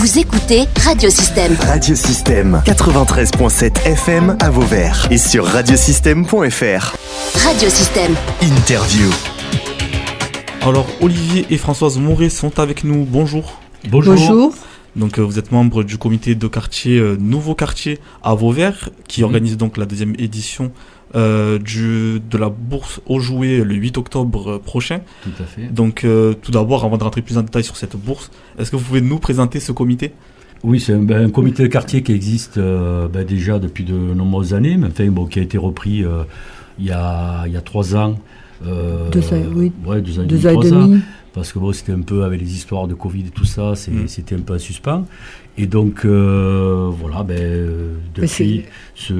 Vous écoutez Radiosystème. Radiosystème 93.7 FM à Vauvert et sur radiosystème.fr. Radiosystème. Interview. Alors Olivier et Françoise Moret sont avec nous. Bonjour. Bonjour. Donc euh, vous êtes membre du comité de quartier euh, Nouveau Quartier à Vauvert qui Mhm. organise donc la deuxième édition euh, du, de la bourse aux jouets le 8 octobre prochain. Tout à fait. Donc euh, tout d'abord, avant de rentrer plus en détail sur cette bourse, est-ce que vous pouvez nous présenter ce comité? Oui, c'est un, ben, un comité de quartier qui existe euh, ben, déjà depuis de nombreuses années, mais enfin, bon, qui a été repris euh, il, y a, il y a trois ans. euh, Deux ans, oui. Ouais, deux ans et Deux demi, ans et trois ans. demi. Parce que bon, c'était un peu avec les histoires de Covid et tout ça, Mm. c'était un peu en suspens. Et donc, euh, voilà, ben, euh, depuis ce.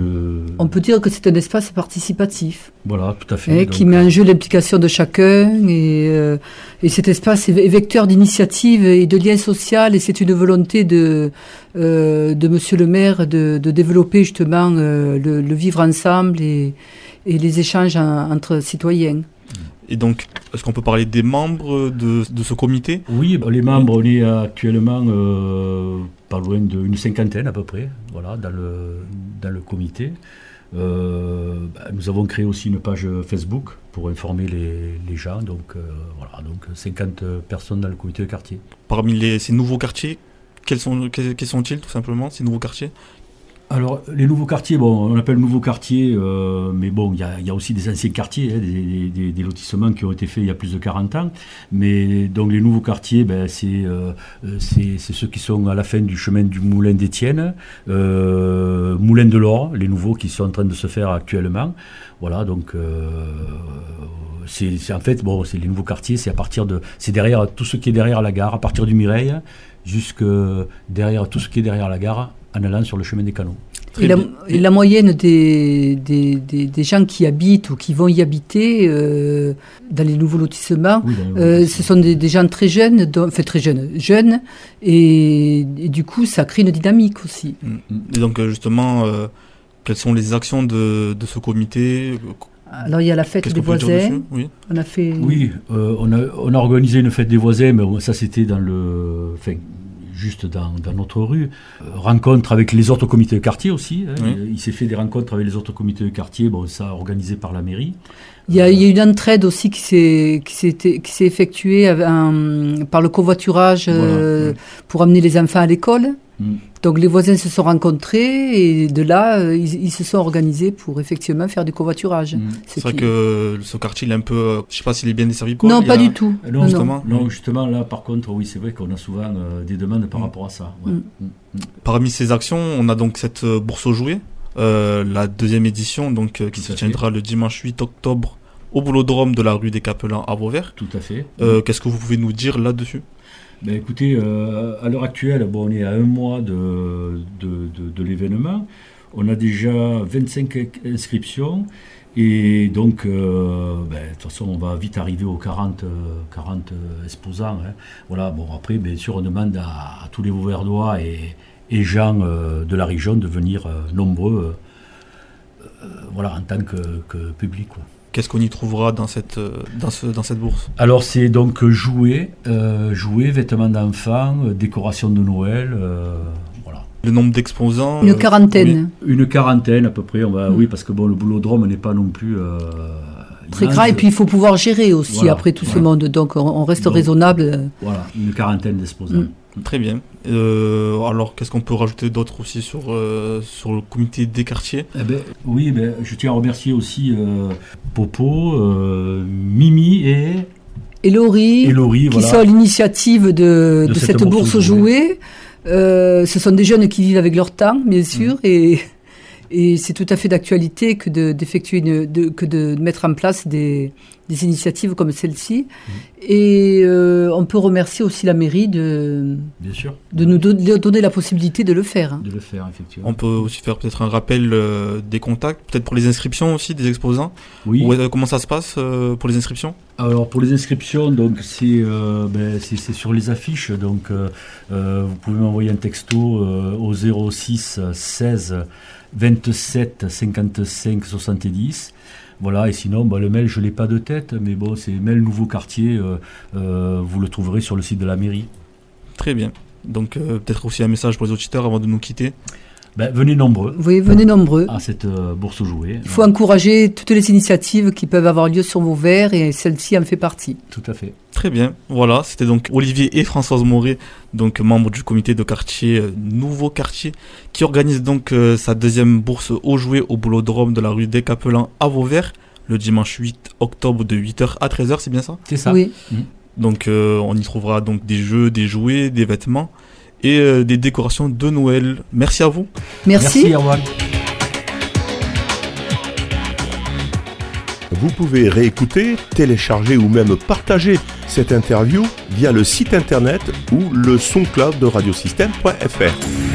On peut dire que c'est un espace participatif Voilà, tout à fait. hein, Donc, qui met en jeu l'implication de chacun et, euh, et cet espace est vecteur d'initiative et de lien social et c'est une volonté de, euh, de Monsieur le maire de, de développer justement le, le vivre ensemble et, et les échanges en- entre citoyens. Et donc, est-ce qu'on peut parler des membres de, de ce comité? Oui, ben, les membres, on est actuellement euh, pas loin d'une cinquantaine à peu près, voilà, dans le, dans le comité. Euh, ben, nous avons créé aussi une page Facebook pour informer les, les gens, donc euh, voilà, donc 50 personnes dans le comité de quartier. Parmi les, ces nouveaux quartiers, quels sont quels, quels sont-ils tout simplement ces nouveaux quartiers? Alors, les nouveaux quartiers, bon, on appelle nouveaux quartiers, euh, mais bon, il y a, aussi des anciens quartiers, hein, des, lotissements qui ont été faits il y a plus de 40 ans. Mais donc, les nouveaux quartiers, ben, c'est euh, c'est ceux qui sont à la fin du chemin du Moulin d'Étienne, euh, Moulin de l'Or, les nouveaux qui sont en train de se faire actuellement. Voilà, donc, c'est c'est- en fait, bon, c'est les nouveaux quartiers, c'est à partir de. C'est derrière tout ce qui est derrière la gare, à partir du Mireille, jusque derrière tout ce qui est derrière la gare, en allant sur le chemin des canaux. Et la, bien. et la moyenne des, des, des, des gens qui habitent ou qui vont y habiter euh, dans les nouveaux lotissements, Oui, euh, ce sont des, des gens très jeunes, donc- enfin très jeunes, jeunes, et, et du coup ça crée une dynamique aussi. Et donc euh, justement, euh, quelles sont les actions de, de ce comité? Alors il y a la fête des voisins, Oui. on a fait... Oui, euh, on, a, on a organisé une fête des voisins, mais ça c'était dans le, enfin, juste dans, dans notre rue. Euh, rencontre avec les autres comités de quartier aussi. hein. Oui. Euh, Il s'est fait des rencontres avec les autres comités de quartier, bon, ça organisé par la mairie. Il y, a, il y a une entraide aussi qui s'est qui s'est qui s'est effectuée avec un- par le covoiturage euh, pour amener les enfants à l'école. Mm. Donc les voisins se sont rencontrés et de là euh, ils, ils se sont organisés pour effectivement faire du covoiturage. Mm. Ce C'est vrai qui- que ce quartier, il est un peu, euh, je sais pas s'il est bien desservi. Quoi. non Il pas a- du tout. Euh, Non, justement. Non, justement, là, par contre, oui, c'est vrai qu'on a souvent euh, des demandes par Mm. rapport à ça. ouais. Mm. Mm. Parmi ces actions, on a donc cette euh, bourse aux jouets, euh, la deuxième édition, donc euh, qui Tout se fait. tiendra le dimanche 8 octobre au boulodrome de la rue des Capelins à Vauvert. Tout à fait. Euh, Qu'est-ce que vous pouvez nous dire là-dessus? Ben écoutez, euh, à l'heure actuelle, bon, on est à un mois de, de, de- l'événement. On a déjà 25 inscriptions. Et donc, euh, ben, de toute façon, on va vite arriver aux 40, euh, 40 exposants. hein. Voilà, bon, après, bien sûr, on demande à, tous les Vauverdois et, et gens euh, de la région de venir euh, nombreux euh, euh, voilà, en tant que, que public. Qu'est-ce qu'on y trouvera dans cette, euh, dans ce, dans cette bourse? Alors c'est donc jouets, euh, jouets, vêtements d'enfants, euh, décoration de Noël, euh, voilà. Le nombre d'exposants Une euh, quarantaine. Une quarantaine à peu près, on va, Mm. oui, parce que bon, le boulodrome n'est pas non plus euh, Très grand et puis il faut pouvoir gérer aussi Voilà, après tout ce monde. Donc on, reste Donc, raisonnable. Voilà, une quarantaine d'exposants. Mm. Très bien. Euh, alors, qu'est-ce qu'on peut rajouter d'autre aussi sur, euh, sur le comité des quartiers? Eh ben, oui, ben, je tiens à remercier aussi euh, Popo, euh, Mimi et, Et Laurie, et Laurie, qui voilà. sont à l'initiative de, de cette, bourse. Euh, ce sont des jeunes qui vivent avec leur temps, bien sûr, et, et c'est tout à fait d'actualité que de, d'effectuer une, de, que de mettre en place des, des initiatives comme celle-ci. Et euh, on peut remercier aussi la mairie de, Bien sûr, de nous de donner la possibilité de le faire. hein. de le faire, effectivement. On peut aussi faire peut-être un rappel euh, des contacts, peut-être pour les inscriptions aussi des exposants. Oui. Ou, euh, comment ça se passe euh, pour les inscriptions? Alors pour les inscriptions, donc c'est euh, ben, sur les affiches. Donc euh, euh, vous pouvez m'envoyer un texto au 06 16 27 55 70. Voilà, et sinon, bah, le mail, je l'ai pas de tête, mais bon, c'est mail Nouveau Quartier, vous le trouverez sur le site de la mairie. Très bien. Donc peut-être aussi un message pour les auditeurs avant de nous quitter. Ben, venez nombreux. Oui, venez nombreux. À cette euh, bourse aux jouets. Il faut encourager toutes les initiatives qui peuvent avoir lieu sur vos verres et celle-ci en fait partie. Tout à fait. Très bien. Voilà, c'était donc Olivier et Françoise Moret, donc membres du comité de quartier euh, Nouveau Quartier, qui organise donc euh, sa deuxième bourse aux jouets au boulodrome de la rue des Capelans à Vauvert le dimanche 8 octobre de 8h à 13h, c'est bien ça? C'est ça. Oui. Mmh. Donc on y trouvera donc des jeux, des jouets, des vêtements et euh, des décorations de Noël. Merci à vous. Merci. Merci Vous pouvez réécouter, télécharger ou même partager cette interview via le site internet ou le son cloud de radiosystème.fr.